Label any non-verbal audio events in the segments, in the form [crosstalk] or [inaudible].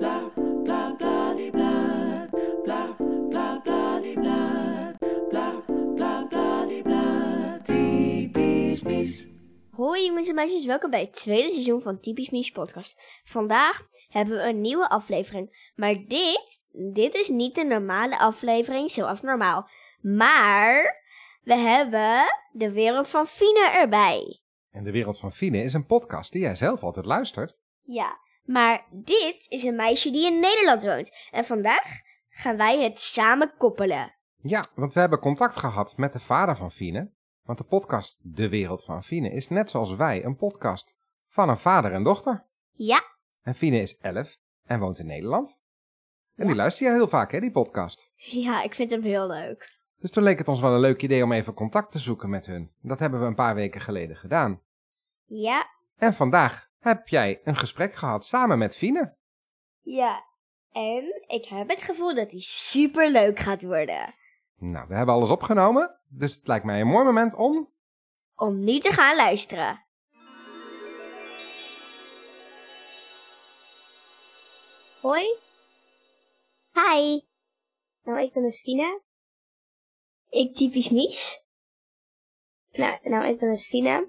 bla bla bla die bla bla bla bla die bla bla bla bla die bla typisch mies. Hoi jongens en meisjes, welkom bij het tweede seizoen van Typisch Mies podcast. Vandaag hebben we een nieuwe aflevering. Maar dit, dit is niet de normale aflevering zoals normaal. Maar we hebben de wereld van Fine erbij. En de wereld van Fine is een podcast die jij zelf altijd luistert. Ja, maar dit is een meisje die in Nederland woont. En vandaag gaan wij het samen koppelen. Ja, want we hebben contact gehad met de vader van Fine. Want de podcast De Wereld van Fine is net zoals wij een podcast van een vader en dochter. Ja, En Fine is 11 en woont in Nederland. En Ja. die luister je heel vaak, hè, die podcast. ja, ik vind hem heel leuk. Dus toen leek het ons wel een leuk idee om even contact te zoeken met hun. Dat hebben we een paar weken geleden gedaan. Ja, En vandaag heb jij een gesprek gehad samen met Fine. ja. En ik heb het gevoel dat die super leuk gaat worden. Nou, we hebben alles opgenomen, dus het lijkt mij een mooi moment om Om nu te gaan luisteren. Hoi, Hi, nou ik ben dus Fine. ik typisch Mies. Nou, nou ik ben dus Fine.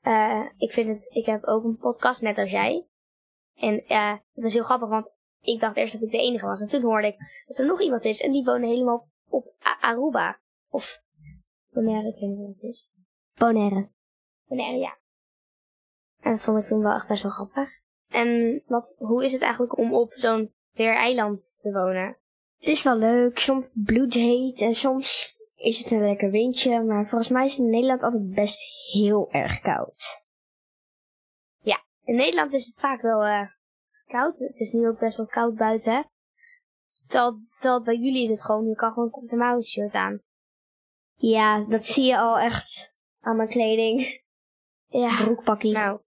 Eh, ik vind het, ik heb ook een podcast net als jij. En eh, het is heel grappig, want ik dacht eerst dat ik de enige was. En toen hoorde ik dat er nog iemand is en die woonde helemaal op, Aruba. Of Bonaire, ik weet niet wat het is. Bonaire. Bonaire, ja. En dat vond ik toen wel echt best wel grappig. En wat, hoe is het eigenlijk om op zo'n weereiland te wonen? Het is wel leuk, soms bloedheet en soms is het een lekker windje. Maar volgens mij is het in Nederland altijd best heel erg koud. In Nederland is het vaak wel eh, koud. Het is nu ook best wel koud buiten. Terwijl, terwijl bij jullie is het gewoon, je kan gewoon een korte mouwen shirt aan. Ja, dat zie je al echt aan mijn kleding. [laughs] Ja, Broekpakkie. nou,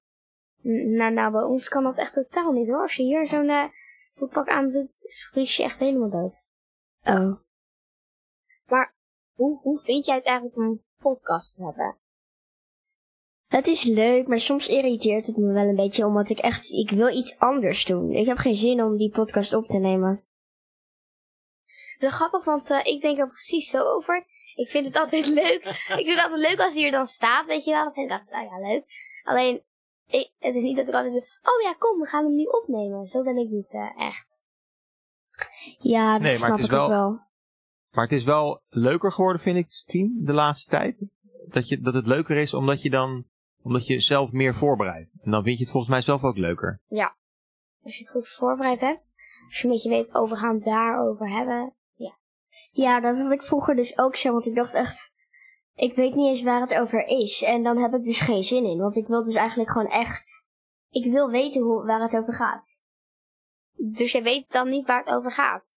nou, nou, bij ons kan dat echt totaal niet hoor. Als je hier zo'n eh voetpak aan doet, vries je echt helemaal dood. Oh. Hoe, hoe vind jij het eigenlijk om een podcast te hebben? Het is leuk, maar soms irriteert het me wel een beetje, omdat ik echt, ik wil iets anders doen. Ik heb geen zin om die podcast op te nemen. Het is grappig, want eh, ik denk er precies zo over. Ik vind het altijd [laughs] leuk. ik vind het altijd leuk als hij er dan staat, weet je wel. Dan vind ik altijd, ah ja, leuk. Alleen, ik, het is niet dat ik altijd zo, oh ja, kom, we gaan hem nu opnemen. Zo ben ik niet eh, echt. Ja, dat Nee, maar snap het is ik ook wel- wel. Maar het is wel leuker geworden, vind ik, de laatste tijd. Dat, je, dat het leuker is omdat je dan omdat je zelf meer voorbereidt. En dan vind je het volgens mij zelf ook leuker. Als je het goed voorbereid hebt. Als je een beetje weet, over gaan daarover hebben. Ja, dat had ik vroeger dus ook zo, want ik dacht echt, ik weet niet eens waar het over is. En dan heb ik dus geen zin in, want ik wil dus eigenlijk gewoon echt, ik wil weten hoe, waar het over gaat. Dus je weet dan niet waar het over gaat.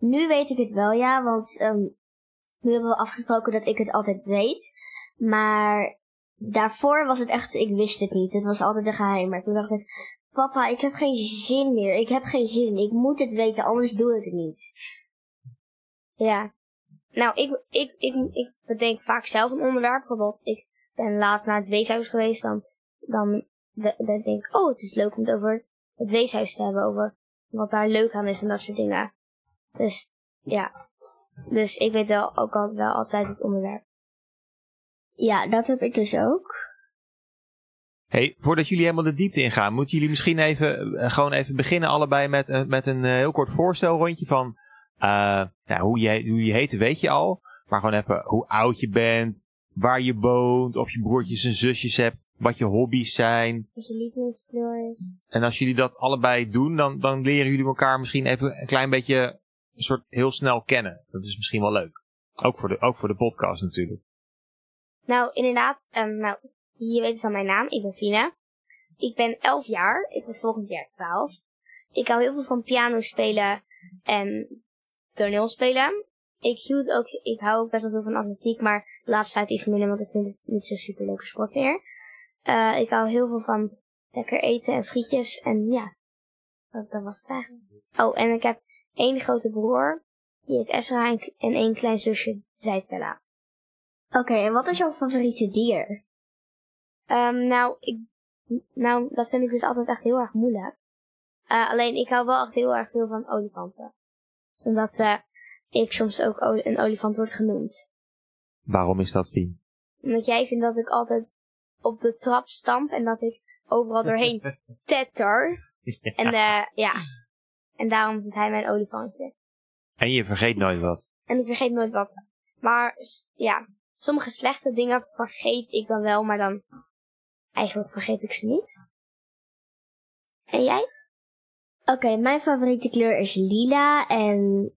Nu weet ik het wel, ja, want ehm, nu hebben we afgesproken dat ik het altijd weet. Maar daarvoor was het echt, ik wist het niet. Het was altijd een geheim. Maar toen dacht ik, papa, ik heb geen zin meer. Ik heb geen zin. Ik moet het weten, anders doe ik het niet. Ja. Nou, ik, ik, ik, ik bedenk vaak zelf een onderwerp. Bijvoorbeeld, ik ben laatst naar het weeshuis geweest. Dan, dan, de- dan denk ik, oh, het is leuk om het over het weeshuis te hebben. Over wat daar leuk aan is en dat soort dingen. Dus, ja. Dus ik weet wel ook al, wel altijd het onderwerp. Ja, dat heb ik dus ook. Hey, voordat jullie helemaal de diepte ingaan, moeten jullie misschien even, eh, gewoon even beginnen allebei met, eh, met een eh, heel kort voorstelrondje van eh, nou, hoe, je, hoe je heet, weet je al. Maar gewoon even hoe oud je bent, waar je woont, of je broertjes en zusjes hebt, wat je hobby's zijn. Wat je lievelingskleur is. En als jullie dat allebei doen, dan, dan leren jullie elkaar misschien even een klein beetje een soort heel snel kennen. Dat is misschien wel leuk. Ook voor de, ook voor de podcast natuurlijk. Nou, inderdaad. ehm, nou, je weet dus al mijn naam. Ik ben Fina. Ik ben 11 jaar. Ik word volgend jaar 12. Ik hou heel veel van piano spelen en toneel spelen. Ik hield ook, ik hou ook best wel veel van atletiek, maar de laatste tijd iets minder, want ik vind het niet zo'n super leuke sport meer. Eh, ik hou heel veel van lekker eten en frietjes en ja, dat, dat was het eigenlijk. Oh, en ik heb één grote broer, die heet Esra, en, en één klein zusje, heet Bella. Oké, en wat is jouw favoriete dier? Ehm, nou, ik, nou, dat vind ik dus altijd echt heel erg moeilijk. Eh, alleen ik hou wel echt heel erg veel van olifanten. Omdat eh, ik soms ook een olifant word genoemd. Waarom is dat, Fien? Omdat jij vindt dat ik altijd op de trap stamp en dat ik overal doorheen [laughs] tetter. En eh, ja, en daarom vindt hij mijn olifantje. En je vergeet nooit wat. En ik vergeet nooit wat. Maar ja, sommige slechte dingen vergeet ik dan wel, maar dan eigenlijk vergeet ik ze niet. En jij? Oké, mijn favoriete kleur is lila en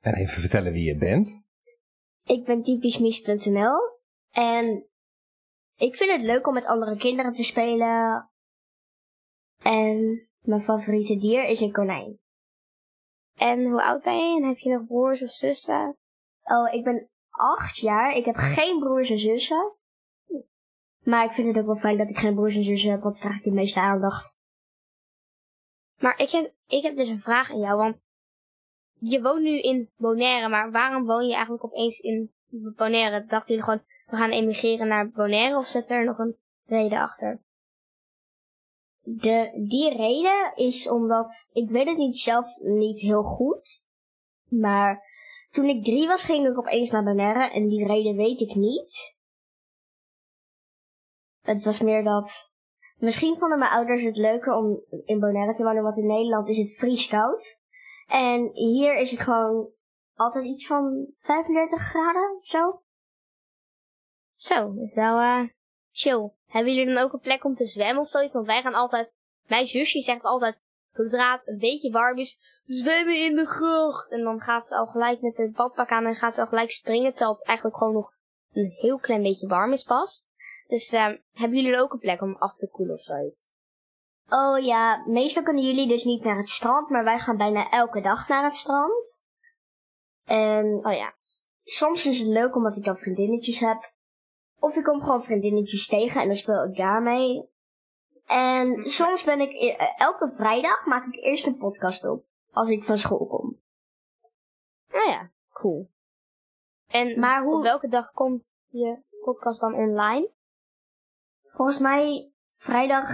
En even vertellen wie je bent. ik ben typischmies.nl. En ik vind het leuk om met andere kinderen te spelen. En mijn favoriete dier is een konijn. En hoe oud ben je? En heb je nog broers of zussen? Oh, ik ben acht jaar. Ik heb geen broers en zussen. Maar ik vind het ook wel fijn dat ik geen broers en zussen heb, want dan krijg ik de meeste aandacht. Maar ik heb, ik heb dus een vraag aan jou, want je woont nu in Bonaire, maar waarom woon je eigenlijk opeens in Bonaire? Dachten jullie gewoon, we gaan emigreren naar Bonaire of zit er nog een reden achter? De, die reden is omdat, ik weet het niet zelf niet heel goed. Maar toen ik drie was, ging ik opeens naar Bonaire en die reden weet ik niet. Het was meer dat, misschien vonden mijn ouders het leuker om in Bonaire te wonen, want in Nederland is het vrieskoud. En hier is het gewoon altijd iets van 35 graden of zo. Zo, dat is eh chill. Hebben jullie dan ook een plek om te zwemmen of zoiets? Want wij gaan altijd, mijn zusje zegt altijd, zodra het een beetje warm is, zwemmen in de gracht. En dan gaat ze al gelijk met het badpak aan en gaat ze al gelijk springen, terwijl het eigenlijk gewoon nog een heel klein beetje warm is pas. Dus ehm hebben jullie ook een plek om af te koelen of zoiets? Oh ja, meestal kunnen jullie dus niet naar het strand, maar wij gaan bijna elke dag naar het strand. En Oh ja. soms is het leuk omdat ik dan vriendinnetjes heb. Of ik kom gewoon vriendinnetjes tegen en dan speel ik daarmee. En soms ben ik, e- eh, elke vrijdag maak ik eerst een podcast op. Als ik van school kom. Nou ja, cool. En Maar hoe- op welke dag komt je podcast dan online? Volgens mij vrijdag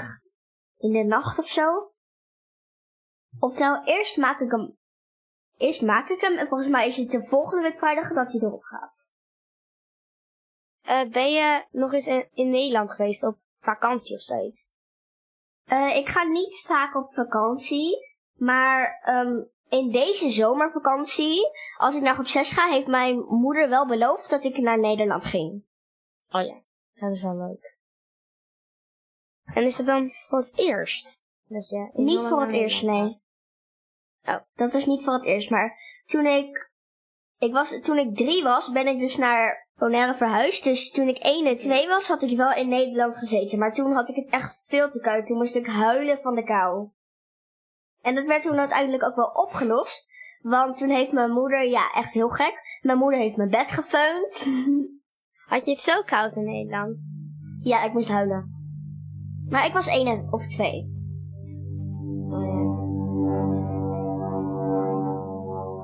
in de nacht of zo. Of nou, eerst maak ik hem. Eerst maak ik hem en volgens mij is het de volgende week vrijdag dat hij erop gaat. Eh, ben je nog eens in, in Nederland geweest op vakantie of zoiets? Eh, ik ga niet vaak op vakantie, maar ehm, in deze zomervakantie, als ik naar groep 6 ga, heeft mijn moeder wel beloofd dat ik naar Nederland ging. Oh ja, dat is wel leuk. En is het dan voor het eerst? Dat je Niet voor het eerst, nee. Oh. Dat was niet voor het eerst, maar toen ik, ik was, toen ik drie was, ben ik dus naar Bonaire verhuisd. Dus toen ik 1 en 2 was, had ik wel in Nederland gezeten. Maar toen had ik het echt veel te koud. Toen moest ik huilen van de kou. En dat werd toen uiteindelijk ook wel opgelost. Want toen heeft mijn moeder, ja, echt heel gek. Mijn moeder heeft mijn bed gefeund. [laughs] Had je het zo koud in Nederland? ja, ik moest huilen. Maar ik was 1 of 2.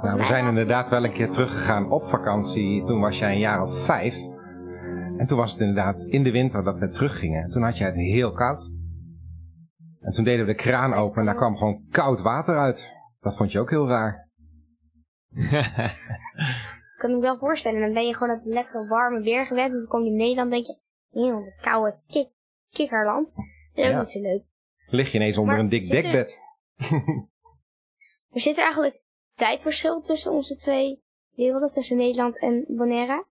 Nou, we zijn inderdaad wel een keer teruggegaan op vakantie. Toen was jij een jaar of vijf. En toen was het inderdaad in de winter dat we teruggingen. Toen had jij het heel koud. En toen deden we de kraan open en daar kwam gewoon koud water uit. Dat vond je ook heel raar. [laughs] Kan ik me wel voorstellen. Dan ben je gewoon het lekker warme weer gewend. En dan kom je in Nederland en denk je, heel het koude kik kikkerland. Dat is ook Ja. niet zo leuk. Lig je ineens onder Maar een dik er- dekbed. [laughs] Er zit er eigenlijk tijdverschil tussen onze twee werelden, tussen Nederland en Bonaire?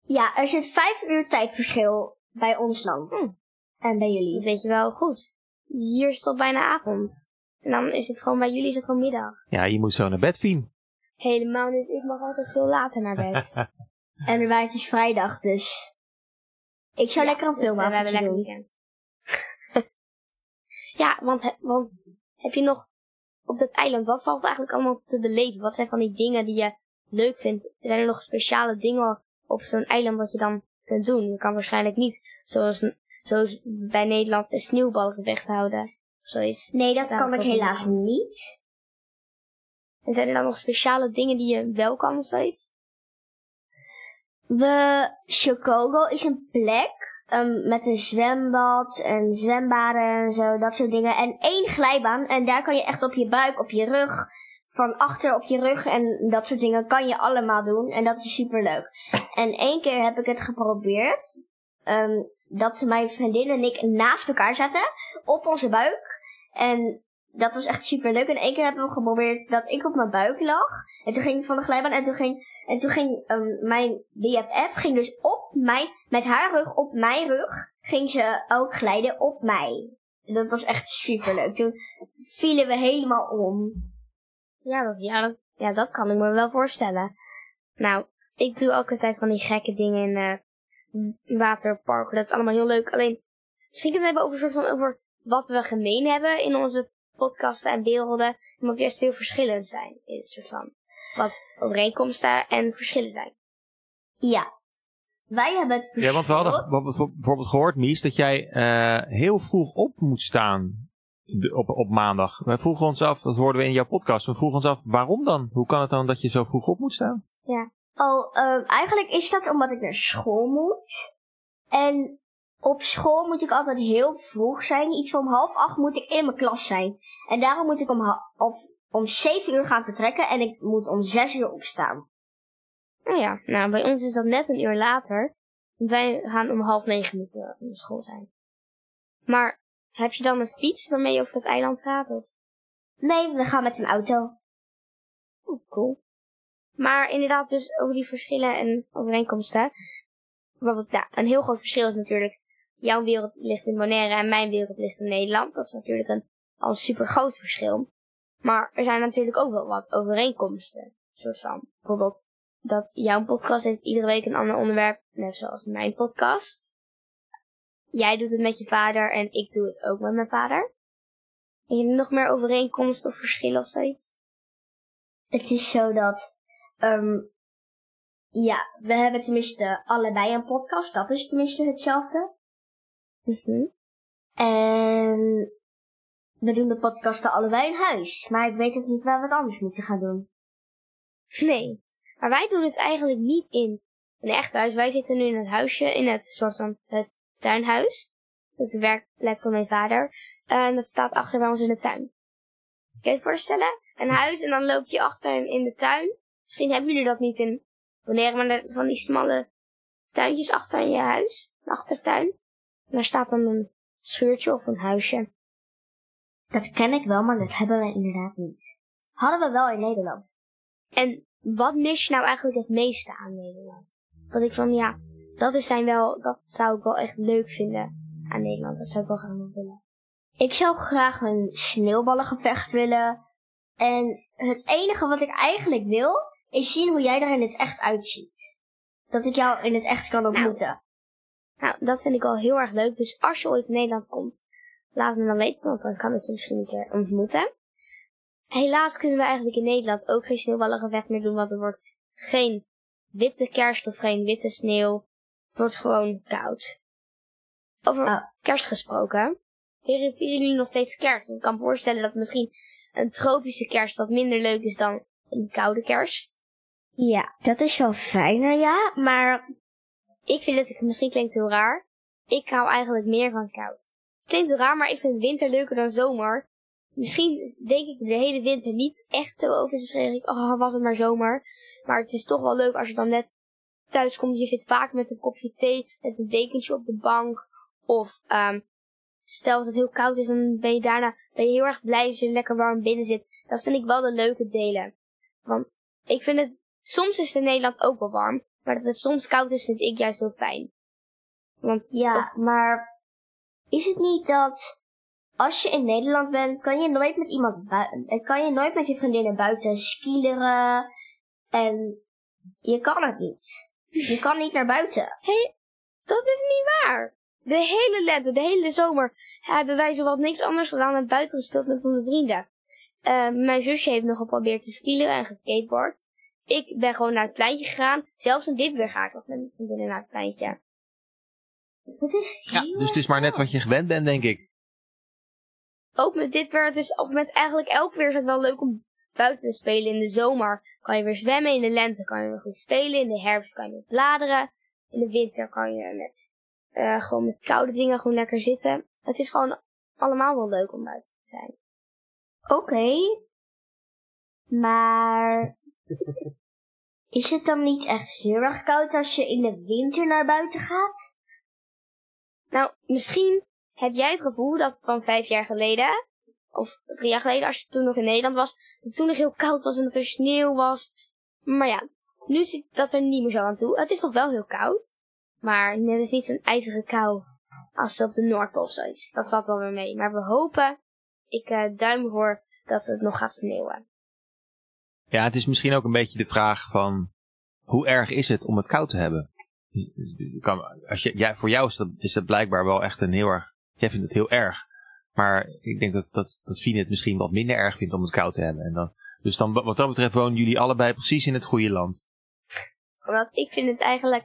Ja, er zit 5 uur tijdverschil bij ons land. Hm. En bij Dat jullie. weet je wel goed. Hier is het al bijna avond. En dan is het gewoon, bij jullie is het gewoon middag. Ja, je moet zo naar bed, Fien. Helemaal niet. Ik mag altijd veel later naar bed. [laughs] En bij het is vrijdag, dus... Ik zou lekker een Dus, eh, we hebben lekker weekend. [laughs] ja, want, want heb je nog op dat eiland, wat valt eigenlijk allemaal te beleven? Wat zijn van die dingen die je leuk vindt? Zijn er nog speciale dingen op zo'n eiland wat je dan kunt doen? Je kan waarschijnlijk niet, zoals, zoals bij Nederland, een sneeuwballengevecht houden. Of zoiets. Nee, dat kan ik helaas niet. En zijn er dan nog speciale dingen die je wel kan of zoiets? We... Chicago is een plek. Ehm, met een zwembad en zwembaden en zo, dat soort dingen. En één glijbaan en daar kan je echt op je buik, op je rug, van achter op je rug en dat soort dingen kan je allemaal doen. En dat is super leuk. En één keer heb ik het geprobeerd. ehm, dat mijn vriendin en ik naast elkaar zaten op onze buik. En dat was echt super leuk. En één keer hebben we geprobeerd dat ik op mijn buik lag. En toen ging ik van de glijbaan en toen ging, en toen ging ehm, mijn BFF ging dus op mijn, met haar rug op mijn rug, ging ze ook glijden op mij. En dat was echt super leuk. Toen vielen we helemaal om. Ja, dat, ja, dat, ja, dat kan ik me wel voorstellen. Nou, ik doe ook altijd van die gekke dingen in w- waterparken. Dat is allemaal heel leuk. Alleen, misschien kunnen we het hebben over, soort van, over wat we gemeen hebben in onze podcasten en beelden. Die juist heel verschillend zijn. In het soort van wat overeenkomsten en verschillen zijn. Ja. Wij hebben het Ja, want we hadden bijvoorbeeld gehoord, Mies, dat jij eh, heel vroeg op moet staan de- op, op maandag. Wij vroegen ons af, dat hoorden we in jouw podcast, we vroegen ons af, waarom dan? Hoe kan het dan dat je zo vroeg op moet staan? Oh, ehm, eigenlijk is dat omdat ik naar school moet. En op school moet ik altijd heel vroeg zijn. Iets van om half acht moet ik in mijn klas zijn. En daarom moet ik om, op, om zeven uur gaan vertrekken en ik moet om zes uur opstaan. Nou ja, nou, bij ons is dat net een uur later. Wij gaan om half negen moeten we op school zijn. Maar heb je dan een fiets waarmee je over het eiland gaat? Of? Nee, we gaan met een auto. Oeh, cool. Maar inderdaad, dus over die verschillen en overeenkomsten. Bijvoorbeeld, nou, een heel groot verschil is natuurlijk. Jouw wereld ligt in Bonaire en mijn wereld ligt in Nederland. Dat is natuurlijk een al super groot verschil. Maar er zijn natuurlijk ook wel wat overeenkomsten. Soort van. Bijvoorbeeld dat jouw podcast heeft iedere week een ander onderwerp. Net zoals mijn podcast. Jij doet het met je vader en ik doe het ook met mijn vader. En je nog meer overeenkomsten of verschillen of zoiets? Het is zo dat, ehm, ja, we hebben tenminste allebei een podcast. Dat is tenminste hetzelfde. Mhm. En we doen de podcasten allebei in huis. Maar ik weet ook niet waar we het anders moeten gaan doen. Nee. Maar wij doen het eigenlijk niet in een echt huis. Wij zitten nu in het huisje, in het soort van het tuinhuis. Dat is de werkplek van mijn vader. En dat staat achter bij ons in de tuin. Kun je het voorstellen? Een huis en dan loop je achter in- de tuin. Misschien hebben jullie dat niet in Bonaire, maar van die smalle tuintjes achter in je huis. Een achtertuin. Daar staat dan een schuurtje of een huisje. Dat ken ik wel, maar dat hebben we inderdaad niet. Hadden we wel in Nederland. En wat mis je nou eigenlijk het meeste aan Nederland? Dat ik van, ja, dat is zijn wel, dat zou ik wel echt leuk vinden aan Nederland. Dat zou ik wel graag willen. Ik zou graag een sneeuwballengevecht willen. En het enige wat ik eigenlijk wil, is zien hoe jij er in het echt uitziet. Dat ik jou in het echt kan ontmoeten. Nou, dat vind ik al heel erg leuk. Dus als je ooit in Nederland komt, laat me dan weten, want dan kan ik je misschien een keer ontmoeten. Helaas kunnen we eigenlijk in Nederland ook geen sneeuwballengevecht meer doen, want er wordt geen witte kerst of geen witte sneeuw. Het wordt gewoon koud. Over kerst gesproken. Vieren jullie nog steeds kerst? Ik kan me voorstellen dat misschien een tropische kerst wat minder leuk is dan een koude kerst. Ja, dat is wel fijner, ja. Maar Ik vind het, misschien klinkt heel raar. Ik hou eigenlijk meer van koud. Klinkt heel raar, maar ik vind winter leuker dan zomer. Misschien denk ik de hele winter niet echt zo over te schrijven. Oh, was het maar zomer. Maar het is toch wel leuk als je dan net thuis komt. Je zit vaak met een kopje thee, met een dekentje op de bank. Of ehm stel dat het heel koud is, dan ben je daarna ben je heel erg blij als je lekker warm binnen zit. Dat vind ik wel de leuke delen. Want ik vind het, soms is het in Nederland ook wel warm. Maar dat het soms koud is, vind ik juist heel fijn. Want ja, Of- maar is het niet dat als je in Nederland bent, kan je nooit met iemand buiten, kan je nooit met je vriendinnen buiten skileren en je kan het niet. Je kan niet naar buiten. [laughs] dat is niet waar. De hele lente, de hele zomer hebben wij zowat niks anders gedaan dan buiten gespeeld met onze vrienden. Eh, mijn zusje heeft nog geprobeerd te skileren en geskateboard. Ik ben gewoon naar het pleintje gegaan. Zelfs in dit weer ga ik nog met mijn vriendinnen naar het pleintje. Het is Ja, heel dus het is maar net wat je gewend bent, denk ik. Ook met dit weer, het is ook met eigenlijk elk weer is het wel leuk om buiten te spelen. In de zomer kan je weer zwemmen, in de lente kan je weer goed spelen, in de herfst kan je bladeren, in de winter kan je met eh, gewoon met koude dingen gewoon lekker zitten. Het is gewoon allemaal wel leuk om buiten te zijn. Oké. Maar is het dan niet echt heel erg koud als je in de winter naar buiten gaat? Nou, misschien heb jij het gevoel dat van vijf jaar geleden, of drie jaar geleden, als je toen nog in Nederland was, dat toen nog heel koud was en dat er sneeuw was. Maar ja, nu zit dat er niet meer zo aan toe. Het is nog wel heel koud, maar het is niet zo'n ijzige kou als op de Noordpool of. Dat valt wel weer mee. Maar we hopen, ik eh duim voor dat het nog gaat sneeuwen. Ja, het is misschien ook een beetje de vraag van hoe erg is het om het koud te hebben? Als je, voor jou is dat, is dat blijkbaar wel echt een heel erg. Jij vindt het heel erg. Maar ik denk dat, dat, dat Fien het misschien wat minder erg vindt om het koud te hebben. En dan, dus dan, wat dat betreft wonen jullie allebei precies in het goede land. Omdat ik vind het eigenlijk,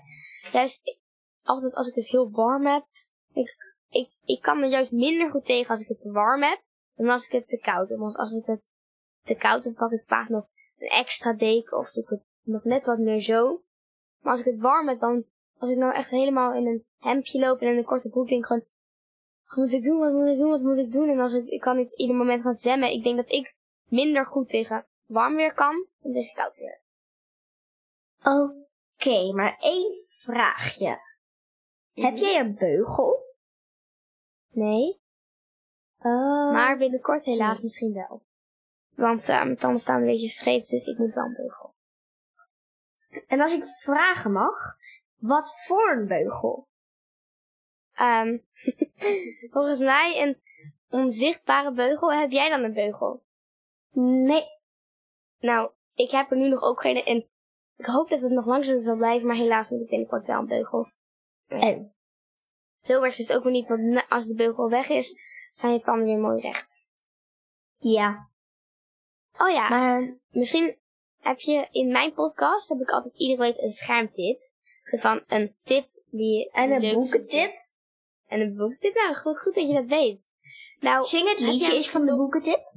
juist altijd als ik het heel warm heb, ik, ik, ik kan er juist minder goed tegen als ik het te warm heb, dan als ik het te koud heb. Want als ik het te koud heb, pak ik vaak nog een extra deken of doe ik het nog net wat meer zo. Maar als ik het warm heb, dan, als ik nou echt helemaal in een hemdje loop en in een korte broek, denk ik gewoon, wat moet ik doen, wat moet ik doen, wat moet ik doen? En als ik, ik kan niet ieder moment gaan zwemmen, ik denk dat ik minder goed tegen warm weer kan dan tegen koud weer. Oké, maar één vraagje. Heb jij een beugel? Nee. Oh. Maar binnenkort helaas misschien wel. Want eh, mijn tanden staan een beetje scheef, dus ik moet wel een beugel. En als ik vragen mag, wat voor een beugel? Ehm, [laughs] volgens mij een onzichtbare beugel. Heb jij dan een beugel? Nee. Nou, ik heb er nu nog ook geen. En ik hoop dat het nog lang zo zal blijven, maar helaas moet ik binnenkort wel een beugel. En? Zo erg is het ook weer niet, want als de beugel weg is, zijn je tanden weer mooi recht. Ja. Oh ja, Maar misschien heb je in mijn podcast heb ik altijd iedere week een schermtip. Dus van een tip die en een boekentip? En een boekentip? Nou, goed, goed dat je dat weet. Nou, Zing het liedje eens van de boekentip.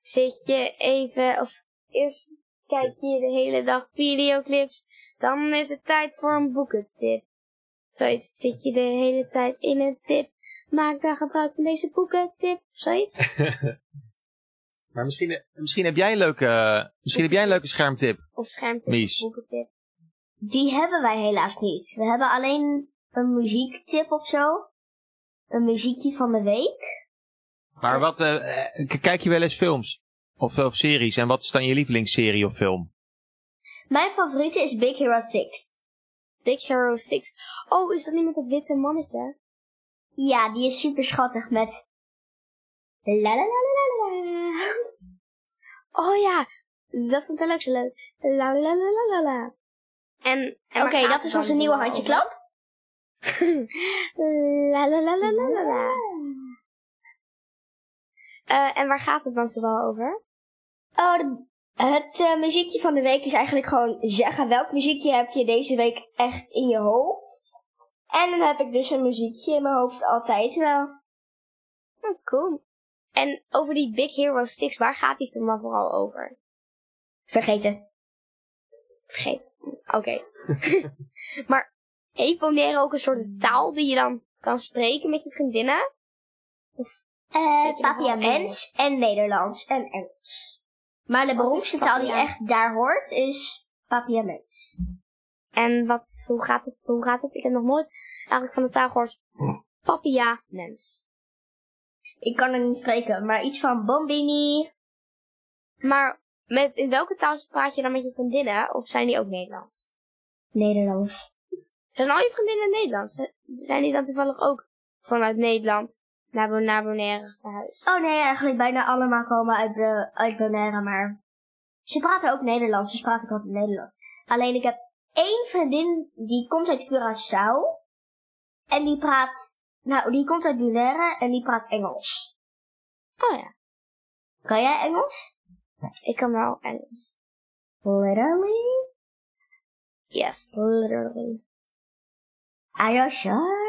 zit je even, of eerst kijk je de hele dag videoclips, dan is het tijd voor een boekentip. Zoiets, zit je de hele tijd in een tip, maak dan gebruik van deze boekentip, zoiets. [laughs] Maar misschien, misschien, heb, jij een leuke, misschien heb jij een leuke schermtip. Of schermtip, Mies. boekentip. Die hebben wij helaas niet. We hebben alleen een muziektip of zo. Een muziekje van de week. Maar wat, eh, eh, kijk je wel eens films? Of, of series? En wat is dan je lievelingsserie of film? Mijn favoriete is Big Hero 6. Big Hero 6. Oh, is dat niet met dat witte mannetje? Ja, die is super schattig met... La la la la la la. Oh ja, dat vond ik wel ook zo leuk. La la la la la la. En, en Oké, dat is onze nieuwe vooral handje over? klap. [laughs] la la la la la la la. Eh, en waar gaat het dan zoal over? Oh, de- het eh, muziekje van de week is eigenlijk gewoon zeggen welk muziekje heb je deze week echt in je hoofd. En dan heb ik dus een muziekje in mijn hoofd altijd wel. Oh, cool. En over die Big Hero 6, waar gaat die film vooral over? Vergeet het. Vergeet. Oké. [laughs] [laughs] maar heeft Bonaire ook een soort taal die je dan kan spreken met je vriendinnen? Eh je nog wel Papiaments en Nederlands en Engels. Maar de beroemdste taal die echt daar hoort is Papiaments. En wat, hoe gaat het, hoe gaat het? Ik heb nog nooit eigenlijk van de taal gehoord. Papia mens. Ik kan het niet spreken, maar iets van Bombini. Maar met, in welke taal praat je dan met je vriendinnen? Of zijn die ook Nederlands? Nederlands. Zijn al je vriendinnen Nederlands? Zijn die dan toevallig ook vanuit Nederland naar, Bo- naar Bonaire verhuisd? Oh nee, eigenlijk bijna allemaal komen uit, de, uit Bonaire, maar ze praten ook Nederlands, dus praat ik altijd Nederlands. Alleen ik heb één vriendin die komt uit Curaçao en die praat, nou die komt uit Bonaire en die praat Engels. Oh ja, Kan jij Engels? ik kan wel Engels. Literally? Yes, literally. Are you sure?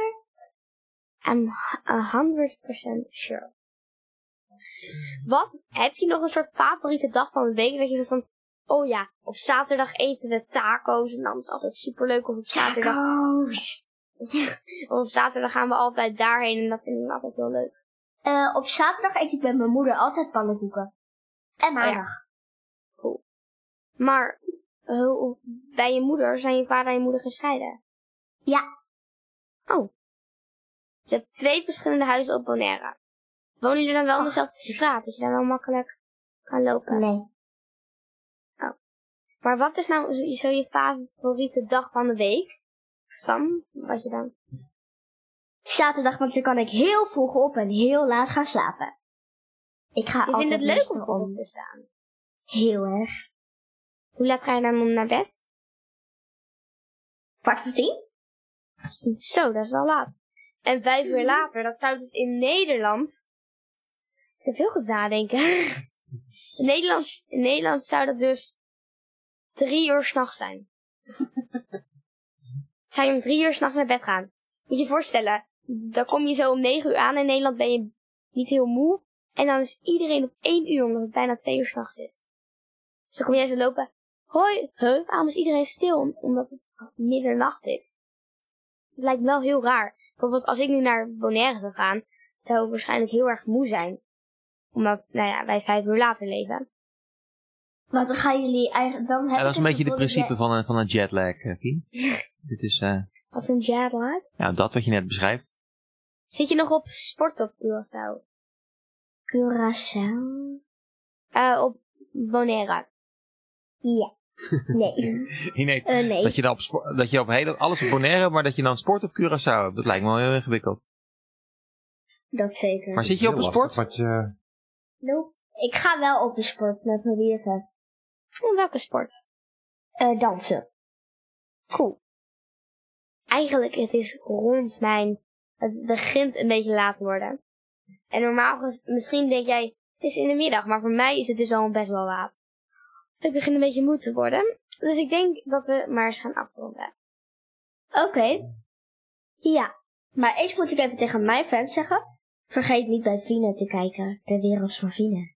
I'm a hundred percent sure. Wat? Heb je nog een soort favoriete dag van de week? Dat je zo van, oh ja, op zaterdag eten we taco's en dan is het altijd superleuk. Of op zaterdag, Tacos. [laughs] op zaterdag gaan we altijd daarheen en dat vind ik altijd heel leuk. Eh, op zaterdag eet ik met mijn moeder altijd pannenkoeken. En maandag. Maar eh, bij je moeder zijn je vader en je moeder gescheiden? Ja. Oh. Je hebt twee verschillende huizen op Bonaire. Wonen jullie dan wel in dezelfde straat? Dat je daar wel makkelijk kan lopen? Nee. Maar wat is nou zo je favoriete dag van de week? Sam, wat je dan? Zaterdag, want dan kan ik heel vroeg op en heel laat gaan slapen. Ik ga Je altijd vindt het leuk om vroeg op te staan. Heel erg. Hoe laat ga je dan om naar bed? Kwart voor tien? Zo, dat is wel laat. En vijf uur later, dat zou dus in Nederland... Ik heb heel goed nadenken. [laughs] In Nederland, in Nederland zou dat dus drie uur s'nachts zijn. [laughs] zou je om drie uur s'nachts naar bed gaan? Moet je je voorstellen, dan kom je zo om negen uur aan. In Nederland ben je niet heel moe. En dan is iedereen op één uur, omdat het bijna twee uur s'nachts is. Dus dan kom jij zo lopen. Hoi, huh, waarom is iedereen stil? Om- Omdat het middernacht is. Het lijkt me wel heel raar. Bijvoorbeeld als ik nu naar Bonaire zou gaan, zou ik waarschijnlijk heel erg moe zijn. Omdat, nou ja, wij vijf uur later leven. Want dan gaan jullie eigenlijk... Dan heb Ja, dat is een beetje dat principe van een, van een jetlag, eh. [laughs] Dit is eh, Als een jetlag. ja, dat wat je net beschrijft. Zit je nog op sport op Curaçao? Curaçao? Eh, op Bonaire. Ja. Nee. [laughs] Nee, Eh, nee. dat je dan op, dat je op hele, alles op Bonaire, maar dat je dan sport op Curaçao hebt. Dat lijkt me wel heel ingewikkeld. Dat zeker. Maar zit je op een sport? lastig, want je, Nope. Ik ga wel op de sport met mijn BFF. Oh, welke sport? Eh, dansen. Cool. Eigenlijk, het is rond mijn... Het begint een beetje laat te worden. En normaal, misschien denk jij, het is in de middag. Maar voor mij is het dus al best wel laat. Ik begin een beetje moe te worden. Dus ik denk dat we maar eens gaan afronden. Oké. Ja. Maar eerst moet ik even tegen mijn fans zeggen. Vergeet niet bij Fine te kijken. De wereld van Fine.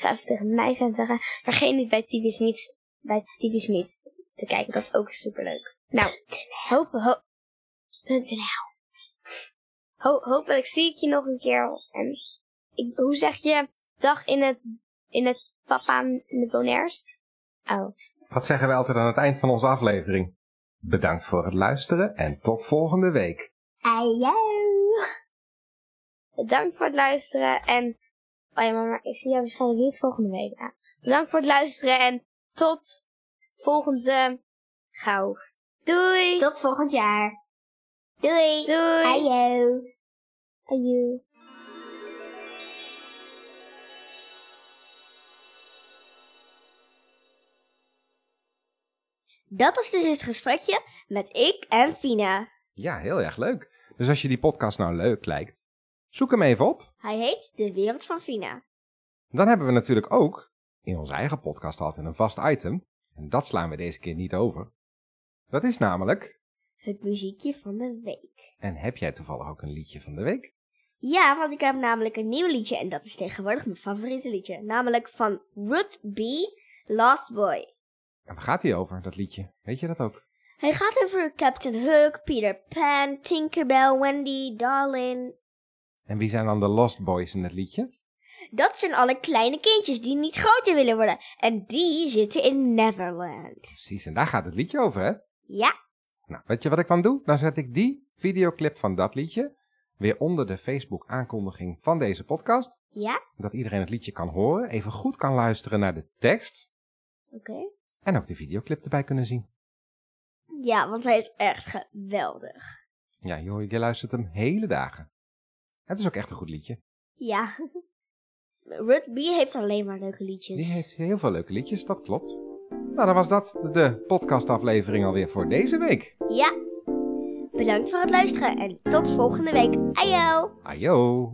Ik ga even tegen mijn fan zeggen, vergeet niet bij TV Smith, bij TV Smith te kijken. Dat is ook superleuk. Nou, hoop, ho, .nl. Ho, hopelijk zie ik je nog een keer. En ik, hoe zeg je dag in het, in het papa in de Bonairs? Oh, dat zeggen we altijd aan het eind van onze aflevering. Bedankt voor het luisteren en tot volgende week. Ajo. bedankt voor het luisteren en... Oh ja, maar ik zie jou waarschijnlijk niet volgende week. Bedankt voor het luisteren en tot volgende gauw. Doei! Tot volgend jaar. Doei. Doei! Ajo. Adieu. Dat was dus het gesprekje met ik en Fina. Ja, heel erg leuk. Dus als je die podcast nou leuk lijkt, zoek hem even op. Hij heet De Wereld van Fina. Dan hebben we natuurlijk ook in onze eigen podcast altijd een vast item. En dat slaan we deze keer niet over. Dat is namelijk... Het muziekje van de week. En heb jij toevallig ook een liedje van de week? Ja, want ik heb namelijk een nieuw liedje en dat is tegenwoordig mijn favoriete liedje. Namelijk van Ruth B. Lost Boy. En waar gaat die over, dat liedje? Weet je dat ook? Hij gaat over Captain Hook, Peter Pan, Tinkerbell, Wendy, Darlin. En wie zijn dan de Lost Boys in het liedje? Dat zijn alle kleine kindjes die niet groter willen worden. En die zitten in Neverland. Precies, en daar gaat het liedje over, hè? Ja, Nou, weet je wat ik dan doe? Dan zet ik die videoclip van dat liedje weer onder de Facebook aankondiging van deze podcast. ja, Dat iedereen het liedje kan horen, even goed kan luisteren naar de tekst oké. en ook de videoclip erbij kunnen zien. Ja, want hij is echt geweldig. Ja, joh, je luistert hem hele dagen. Het is ook echt een goed liedje. Ja. [laughs] Ruth B heeft alleen maar leuke liedjes. Die heeft heel veel leuke liedjes, dat klopt. Nou, dan was dat de podcastaflevering alweer voor deze week. Ja. Bedankt voor het luisteren en tot volgende week. Ajo! Ajo!